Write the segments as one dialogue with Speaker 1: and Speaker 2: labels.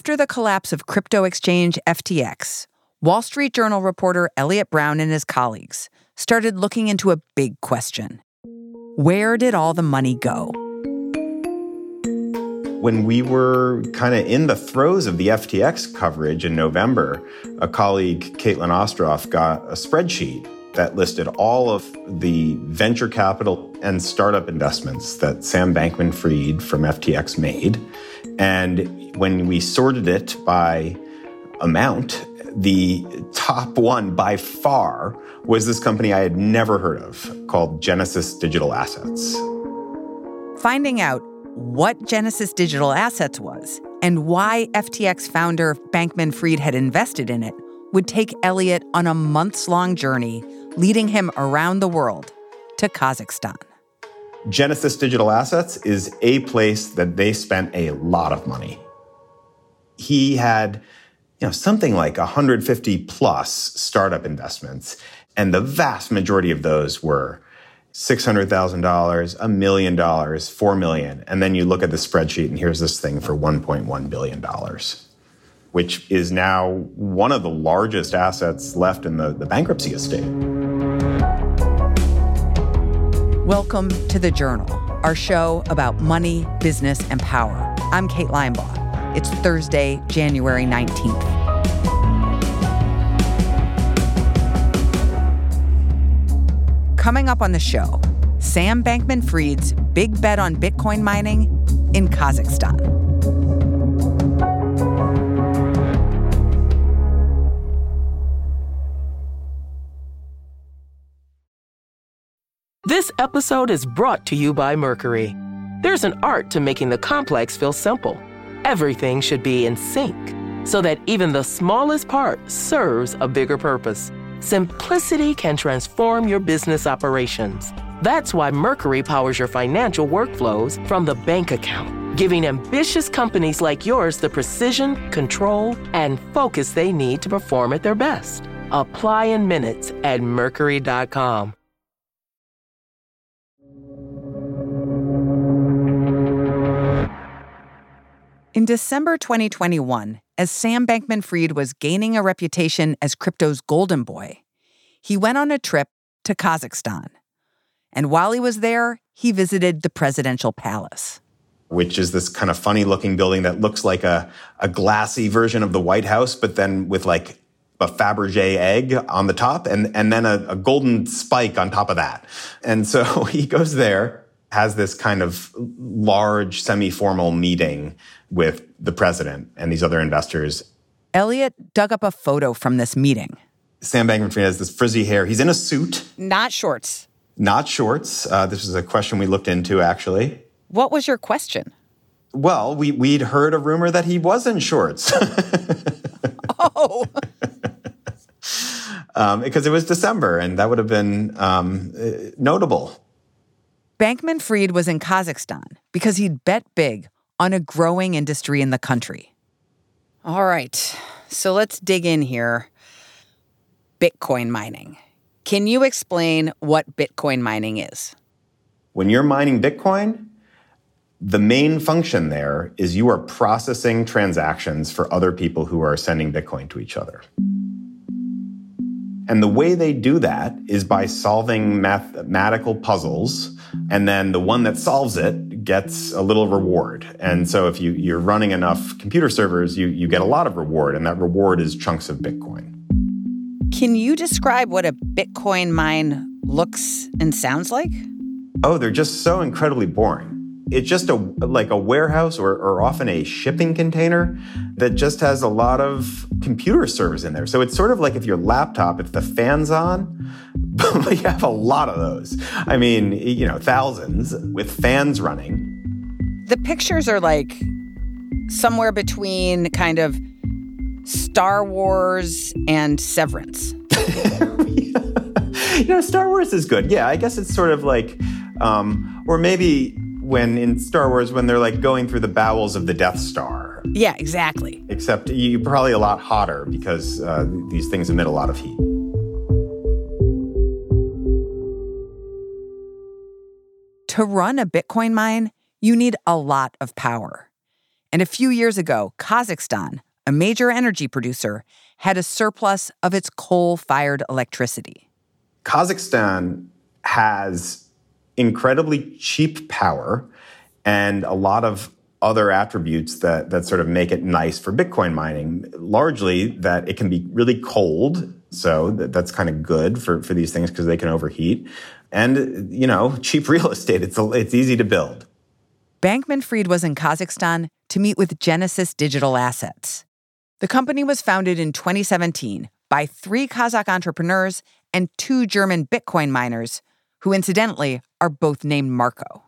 Speaker 1: After the collapse of crypto exchange FTX, Wall Street Journal reporter Eliot Brown and his colleagues started looking into a big question Where did all the money go?
Speaker 2: When we were kind of in the throes of the FTX coverage in November, a colleague, Caitlin Ostroff, got a spreadsheet that listed all of the venture capital and startup investments that Sam Bankman Fried from FTX made. And when we sorted it by amount, the top one by far was this company I had never heard of called Genesis Digital Assets.
Speaker 1: Finding out what Genesis Digital Assets was and why FTX founder Bankman Fried had invested in it would take Eliot on a months long journey, leading him around the world to Kazakhstan.
Speaker 2: Genesis Digital Assets is a place that they spent a lot of money. He had you know, something like 150 plus startup investments, and the vast majority of those were $600,000, a million dollars, 4 million. And then you look at the spreadsheet and here's this thing for $1.1 billion, which is now one of the largest assets left in the, the bankruptcy estate.
Speaker 1: Welcome to The Journal, our show about money, business, and power. I'm Kate Linebaugh. It's Thursday, January 19th. Coming up on the show, Sam Bankman Fried's big bet on Bitcoin mining in Kazakhstan.
Speaker 3: This episode is brought to you by Mercury. There's an art to making the complex feel simple. Everything should be in sync so that even the smallest part serves a bigger purpose Simplicity can transform your business operations. That's why Mercury powers your financial workflows from the bank account, giving ambitious companies like yours the precision, control, and focus they need to perform at their best. Apply in minutes at Mercury.com.
Speaker 1: In December 2021, as Sam Bankman Fried was gaining a reputation as crypto's golden boy, he went on a trip to Kazakhstan. And while he was there, he visited the presidential palace.
Speaker 2: Which is this kind of funny looking building that looks like a, a glassy version of the White House, but then with like a Fabergé egg on the top and, and then a, a golden spike on top of that. And so he goes there, has this kind of large semi formal meeting with the president and these other investors.
Speaker 1: Eliot dug up a photo from this meeting.
Speaker 2: Sam Bankman Fried has this frizzy hair. He's in a suit.
Speaker 1: Not shorts.
Speaker 2: Not shorts. Uh, this is a question we looked into, actually.
Speaker 1: What was your question?
Speaker 2: Well, we, we'd heard a rumor that he was in shorts.
Speaker 1: oh.
Speaker 2: um, because it was December, and that would have been um, notable.
Speaker 1: Bankman Fried was in Kazakhstan because he'd bet big on a growing industry in the country. All right, so let's dig in here. Bitcoin mining. Can you explain what Bitcoin mining is?
Speaker 2: When you're mining Bitcoin, the main function there is you are processing transactions for other people who are sending Bitcoin to each other. And the way they do that is by solving mathematical puzzles. And then the one that solves it gets a little reward. And so if you, you're running enough computer servers, you, you get a lot of reward. And that reward is chunks of Bitcoin.
Speaker 1: Can you describe what a Bitcoin mine looks and sounds like?
Speaker 2: Oh, they're just so incredibly boring it's just a like a warehouse or, or often a shipping container that just has a lot of computer servers in there. So it's sort of like if your laptop, if the fan's on, but you have a lot of those. I mean, you know, thousands with fans running.
Speaker 1: The pictures are like somewhere between kind of Star Wars and Severance.
Speaker 2: you know, Star Wars is good. Yeah, I guess it's sort of like, um, or maybe when in Star Wars when they're like going through the bowels of the Death Star.
Speaker 1: Yeah, exactly.
Speaker 2: Except you're probably a lot hotter because uh, these things emit a lot of heat.
Speaker 1: To run a Bitcoin mine, you need a lot of power. And a few years ago, Kazakhstan, a major energy producer, had a surplus of its coal fired electricity.
Speaker 2: Kazakhstan has incredibly cheap power and a lot of other attributes that, that sort of make it nice for Bitcoin mining. Largely that it can be really cold. So that, that's kind of good for, for these things because they can overheat. And, you know, cheap real estate. It's, a, it's easy to build.
Speaker 1: Bankman Fried was in Kazakhstan to meet with Genesis Digital Assets. The company was founded in 2017 by three Kazakh entrepreneurs and two German Bitcoin miners, who incidentally are both named Marco.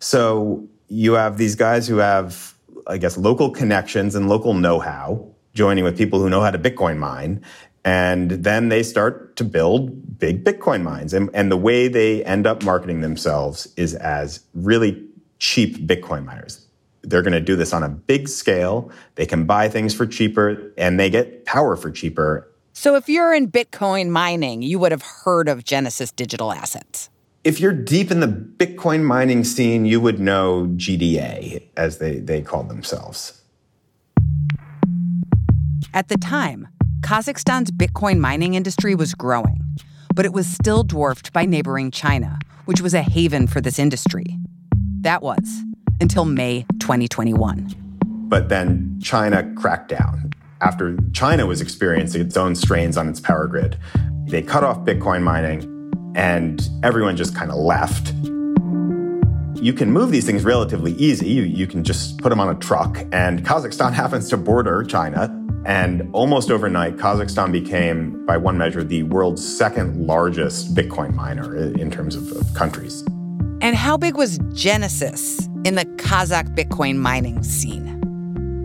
Speaker 2: So you have these guys who have, I guess, local connections and local know how, joining with people who know how to Bitcoin mine. And then they start to build big Bitcoin mines. And, and the way they end up marketing themselves is as really cheap Bitcoin miners. They're going to do this on a big scale. They can buy things for cheaper and they get power for cheaper.
Speaker 1: So if you're in Bitcoin mining, you would have heard of Genesis Digital Assets
Speaker 2: if you're deep in the Bitcoin mining scene, you would know GDA, as they, they called themselves.
Speaker 1: At the time, Kazakhstan's Bitcoin mining industry was growing, but it was still dwarfed by neighboring China, which was a haven for this industry. That was until May 2021.
Speaker 2: But then China cracked down. After China was experiencing its own strains on its power grid, they cut off Bitcoin mining and everyone just kind of left. You can move these things relatively easy. You, you can just put them on a truck, and Kazakhstan happens to border China. And almost overnight, Kazakhstan became, by one measure, the world's second largest Bitcoin miner in terms of, of countries.
Speaker 1: And how big was Genesis in the Kazakh Bitcoin mining scene?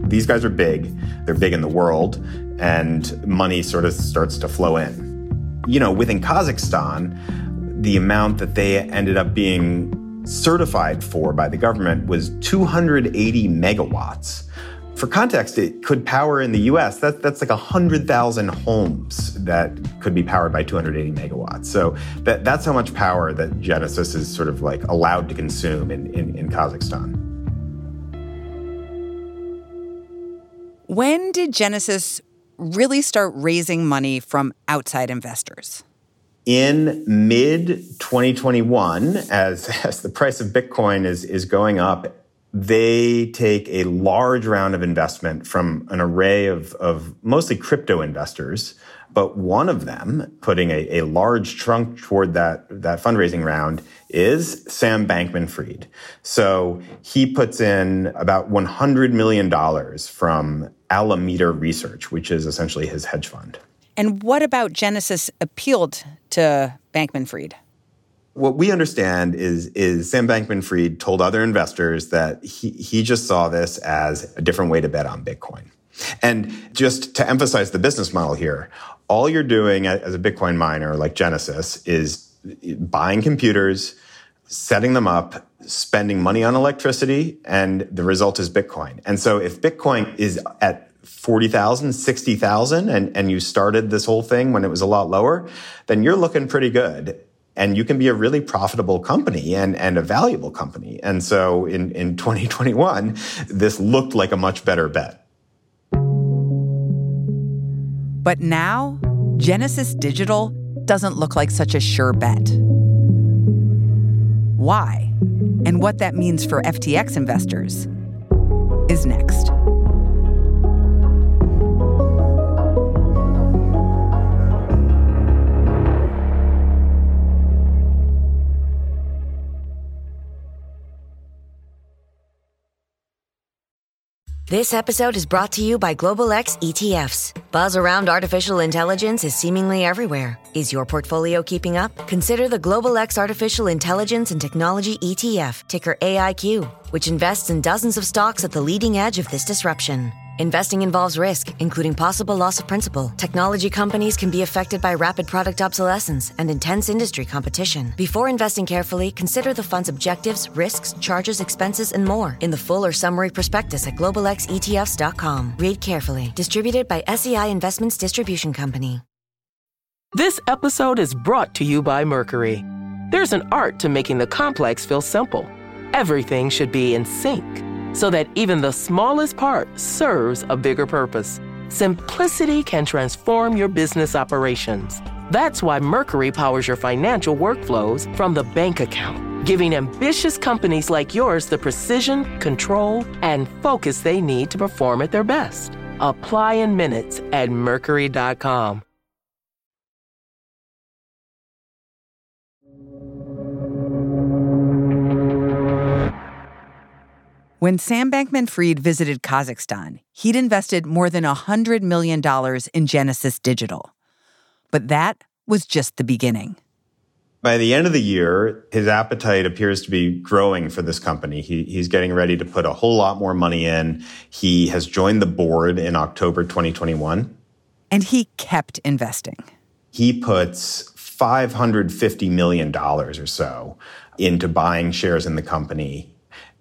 Speaker 2: These guys are big. They're big in the world, and money sort of starts to flow in. You know, within Kazakhstan, the amount that they ended up being certified for by the government was 280 megawatts. For context, it could power in the US, that, that's like 100,000 homes that could be powered by 280 megawatts. So that, that's how much power that Genesis is sort of like allowed to consume in, in, in Kazakhstan.
Speaker 1: When did Genesis really start raising money from outside investors?
Speaker 2: In mid 2021, as, as the price of Bitcoin is, is going up, they take a large round of investment from an array of, of mostly crypto investors. But one of them putting a, a large tranche toward that, that fundraising round is Sam Bankman Fried. So he puts in about $100 million from Alameda Research, which is essentially his hedge fund.
Speaker 1: And what about Genesis appealed to Bankman Fried?
Speaker 2: What we understand is, is Sam Bankman Fried told other investors that he, he just saw this as a different way to bet on Bitcoin. And just to emphasize the business model here, all you're doing as a Bitcoin miner like Genesis is buying computers, setting them up, spending money on electricity, and the result is Bitcoin. And so if Bitcoin is at 40,000, 60,000 and, and you started this whole thing when it was a lot lower, then you're looking pretty good. And you can be a really profitable company and, and a valuable company. And so in, in 2021, this looked like a much better bet.
Speaker 1: But now, Genesis Digital doesn't look like such a sure bet. Why? And what that means for FTX investors is next.
Speaker 4: This episode is brought to you by Global X ETFs. Buzz around artificial intelligence is seemingly everywhere. Is your portfolio keeping up? Consider the Global X Artificial Intelligence and Technology ETF, ticker AIQ, which invests in dozens of stocks at the leading edge of this disruption. Investing involves risk, including possible loss of principal. Technology companies can be affected by rapid product obsolescence and intense industry competition. Before investing carefully, consider the fund's objectives, risks, charges, expenses, and more in the full or summary prospectus at globalxetfs.com. Read carefully. Distributed by SEI Investments Distribution Company.
Speaker 3: This episode is brought to you by Mercury. There's an art to making the complex feel simple. Everything should be in sync so that even the smallest part serves a bigger purpose. Simplicity can transform your business operations. That's why Mercury powers your financial workflows from the bank account, giving ambitious companies like yours the precision, control, and focus they need to perform at their best. Apply in minutes at Mercury.com.
Speaker 1: When Sam Bankman Fried visited Kazakhstan, he'd invested more than $100 million in Genesis Digital. But that was just the beginning.
Speaker 2: By the end of the year, his appetite appears to be growing for this company. He, he's getting ready to put a whole lot more money in. He has joined the board in October 2021.
Speaker 1: And he kept investing.
Speaker 2: He puts $550 million or so into buying shares in the company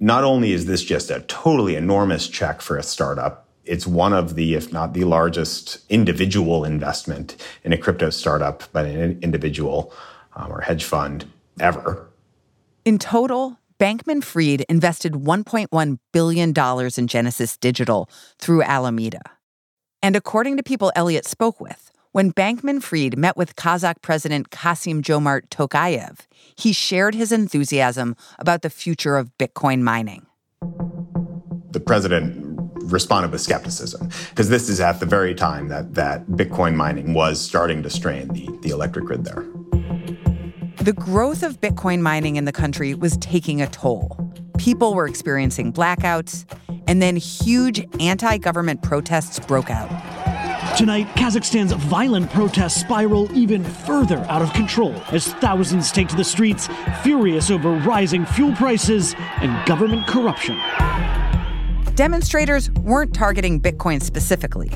Speaker 2: not only is this just a totally enormous check for a startup, it's one of the, if not the largest individual investment in a crypto startup by an individual um, or hedge fund ever.
Speaker 1: In total, Bankman Fried invested $1.1 billion in Genesis Digital through Alameda. And according to people Eliot spoke with, when Bankman Fried met with Kazakh President Kassym Jomart Tokayev, he shared his enthusiasm about the future of Bitcoin mining.
Speaker 2: The president responded with skepticism because this is at the very time that, that Bitcoin mining was starting to strain the, the electric grid there.
Speaker 1: The growth of Bitcoin mining in the country was taking a toll. People were experiencing blackouts, and then huge anti government protests broke out.
Speaker 5: Tonight, Kazakhstan's violent protests spiral even further out of control as thousands take to the streets, furious over rising fuel prices and government corruption.
Speaker 1: Demonstrators weren't targeting Bitcoin specifically,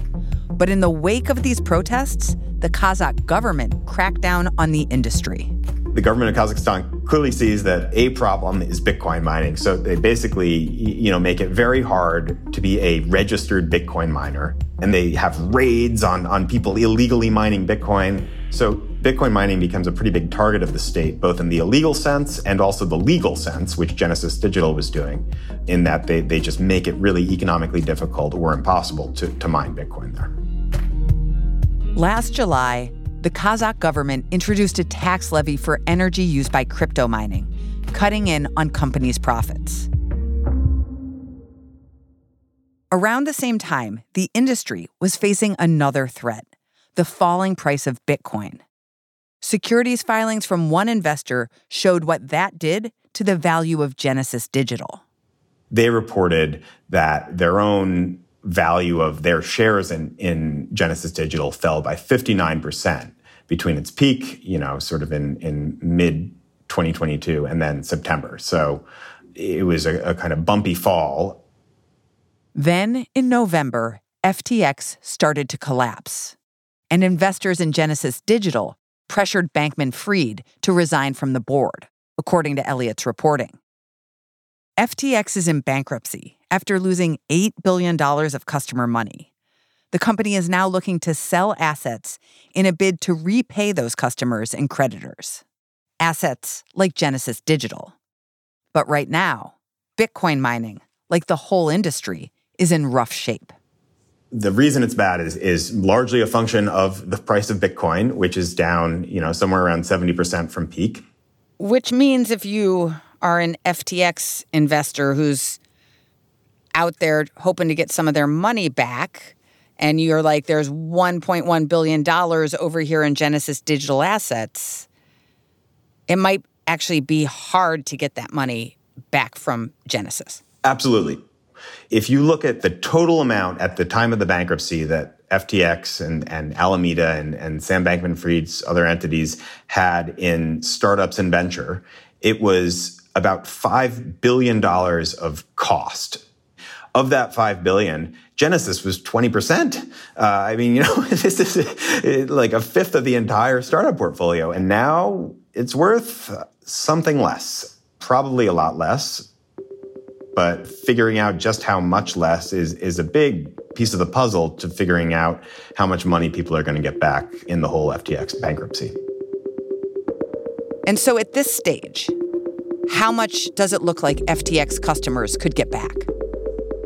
Speaker 1: but in the wake of these protests, the Kazakh government cracked down on the industry.
Speaker 2: The government of Kazakhstan clearly sees that a problem is Bitcoin mining. So they basically, you know, make it very hard to be a registered Bitcoin miner. And they have raids on, on people illegally mining Bitcoin. So Bitcoin mining becomes a pretty big target of the state, both in the illegal sense and also the legal sense, which Genesis Digital was doing, in that they, they just make it really economically difficult or impossible to, to mine Bitcoin there.
Speaker 1: Last July, the Kazakh government introduced a tax levy for energy used by crypto mining, cutting in on companies' profits. Around the same time, the industry was facing another threat the falling price of Bitcoin. Securities filings from one investor showed what that did to the value of Genesis Digital.
Speaker 2: They reported that their own value of their shares in, in Genesis Digital fell by 59% between its peak, you know, sort of in, in mid 2022 and then September. So it was a, a kind of bumpy fall.
Speaker 1: Then in November, FTX started to collapse, and investors in Genesis Digital pressured Bankman Fried to resign from the board, according to Eliot's reporting. FTX is in bankruptcy after losing $8 billion of customer money. The company is now looking to sell assets in a bid to repay those customers and creditors. Assets like Genesis Digital. But right now, Bitcoin mining, like the whole industry, is in rough shape.
Speaker 2: The reason it's bad is, is largely a function of the price of Bitcoin, which is down, you know, somewhere around 70% from peak.
Speaker 1: Which means if you are an FTX investor who's out there hoping to get some of their money back, and you're like, there's $1.1 billion over here in Genesis digital assets, it might actually be hard to get that money back from Genesis.
Speaker 2: Absolutely. If you look at the total amount at the time of the bankruptcy that FTX and, and Alameda and, and Sam Bankman Fried's other entities had in startups and venture, it was about $5 billion of cost. Of that 5 billion, Genesis was 20%. Uh, I mean, you know, this is like a fifth of the entire startup portfolio. And now it's worth something less, probably a lot less. But figuring out just how much less is, is a big piece of the puzzle to figuring out how much money people are going to get back in the whole FTX bankruptcy.
Speaker 1: And so at this stage, how much does it look like FTX customers could get back?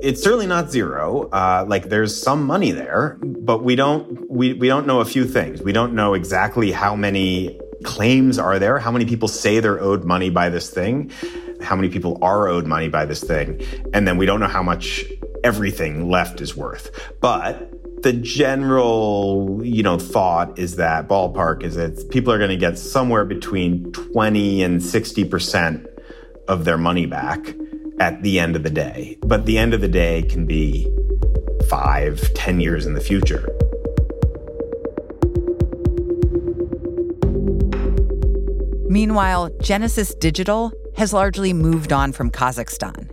Speaker 2: it's certainly not zero. Uh, like there's some money there, but we don't we, we don't know a few things. We don't know exactly how many claims are there, how many people say they're owed money by this thing, how many people are owed money by this thing, and then we don't know how much everything left is worth. But the general, you know, thought is that ballpark is that people are going to get somewhere between 20 and 60% of their money back at the end of the day. But the end of the day can be five, ten years in the future.
Speaker 1: Meanwhile, Genesis Digital has largely moved on from Kazakhstan.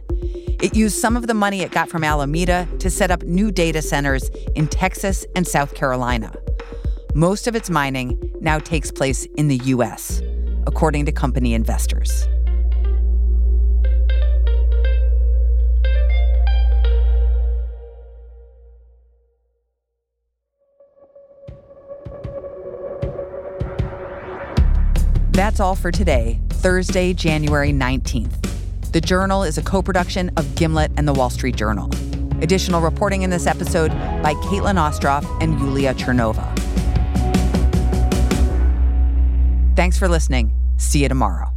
Speaker 1: It used some of the money it got from Alameda to set up new data centers in Texas and South Carolina. Most of its mining now takes place in the U.S., according to company investors. That's all for today, Thursday, January 19th. The Journal is a co production of Gimlet and The Wall Street Journal. Additional reporting in this episode by Caitlin Ostroff and Yuliya Chernova. Thanks for listening. See you tomorrow.